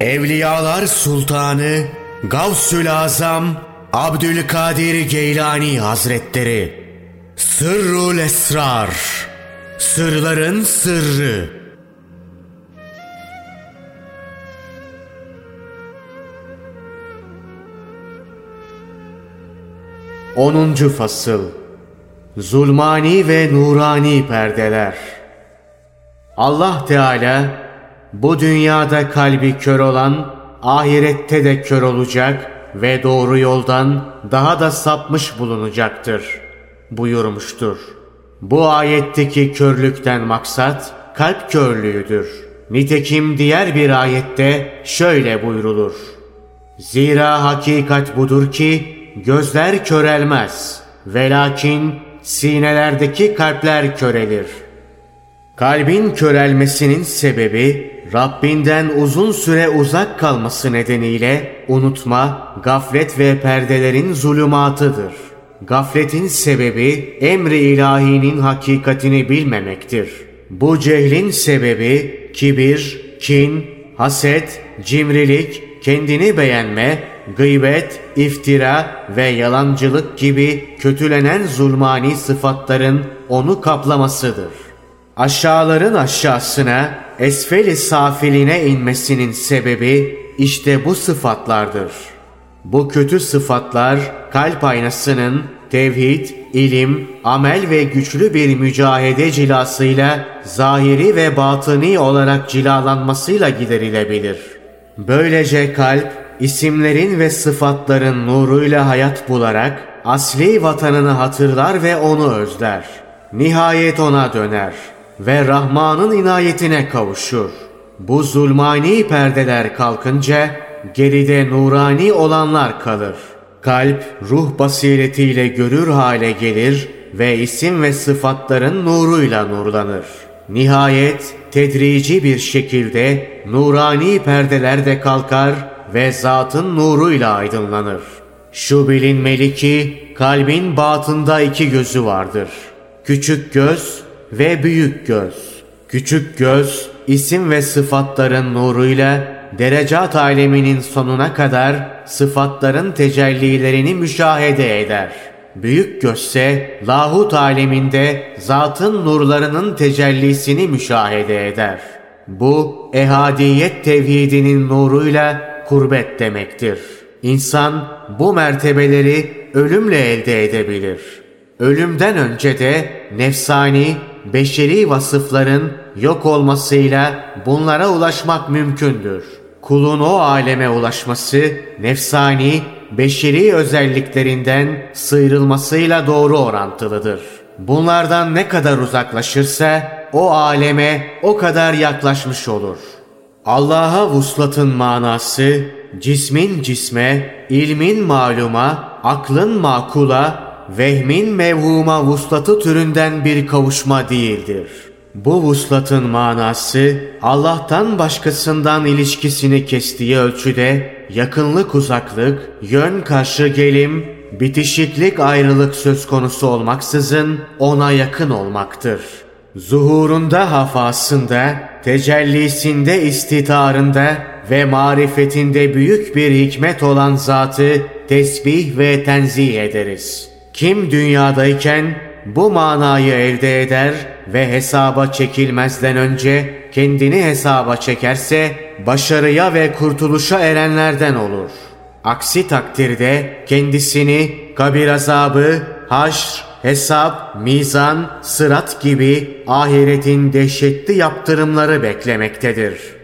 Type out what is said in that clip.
Evliyalar Sultanı Gavsül Azam Abdülkadir Geylani Hazretleri. Sırrul Esrar. Sırların Sırrı. Onuncu Fasıl. Zulmani ve Nurani Perdeler. Allah Teala bu dünyada kalbi kör olan ahirette de kör olacak ve doğru yoldan daha da sapmış bulunacaktır buyurmuştur. Bu ayetteki körlükten maksat kalp körlüğüdür. Nitekim diğer bir ayette şöyle buyrulur. Zira hakikat budur ki gözler körelmez. Velakin sinelerdeki kalpler körelir. Kalbin körelmesinin sebebi Rabbinden uzun süre uzak kalması nedeniyle unutma, gaflet ve perdelerin zulümatıdır. Gafletin sebebi emri ilahinin hakikatini bilmemektir. Bu cehlin sebebi kibir, kin, haset, cimrilik, kendini beğenme, gıybet, iftira ve yalancılık gibi kötülenen zulmani sıfatların onu kaplamasıdır. Aşağıların aşağısına, esfeli safiline inmesinin sebebi işte bu sıfatlardır. Bu kötü sıfatlar kalp aynasının tevhid, ilim, amel ve güçlü bir mücahede cilasıyla zahiri ve batıni olarak cilalanmasıyla giderilebilir. Böylece kalp isimlerin ve sıfatların nuruyla hayat bularak asli vatanını hatırlar ve onu özler. Nihayet ona döner ve Rahman'ın inayetine kavuşur. Bu zulmani perdeler kalkınca geride nurani olanlar kalır. Kalp ruh basiretiyle görür hale gelir ve isim ve sıfatların nuruyla nurlanır. Nihayet tedrici bir şekilde nurani perdeler de kalkar ve zatın nuruyla aydınlanır. Şu bilinmeli ki kalbin batında iki gözü vardır. Küçük göz ve büyük göz. Küçük göz isim ve sıfatların nuruyla derecat aleminin sonuna kadar sıfatların tecellilerini müşahede eder. Büyük gözse lahut aleminde zatın nurlarının tecellisini müşahede eder. Bu ehadiyet tevhidinin nuruyla kurbet demektir. İnsan bu mertebeleri ölümle elde edebilir. Ölümden önce de nefsani, beşeri vasıfların yok olmasıyla bunlara ulaşmak mümkündür. Kulun o aleme ulaşması nefsani, beşeri özelliklerinden sıyrılmasıyla doğru orantılıdır. Bunlardan ne kadar uzaklaşırsa o aleme o kadar yaklaşmış olur. Allah'a vuslatın manası cismin cisme, ilmin maluma, aklın makula, vehmin mevhuma vuslatı türünden bir kavuşma değildir. Bu vuslatın manası Allah'tan başkasından ilişkisini kestiği ölçüde yakınlık uzaklık, yön karşı gelim, bitişiklik ayrılık söz konusu olmaksızın ona yakın olmaktır. Zuhurunda hafasında, tecellisinde istitarında ve marifetinde büyük bir hikmet olan zatı tesbih ve tenzih ederiz. Kim dünyadayken bu manayı elde eder ve hesaba çekilmezden önce kendini hesaba çekerse başarıya ve kurtuluşa erenlerden olur. Aksi takdirde kendisini kabir azabı, haşr, hesap, mizan, sırat gibi ahiretin dehşetli yaptırımları beklemektedir.''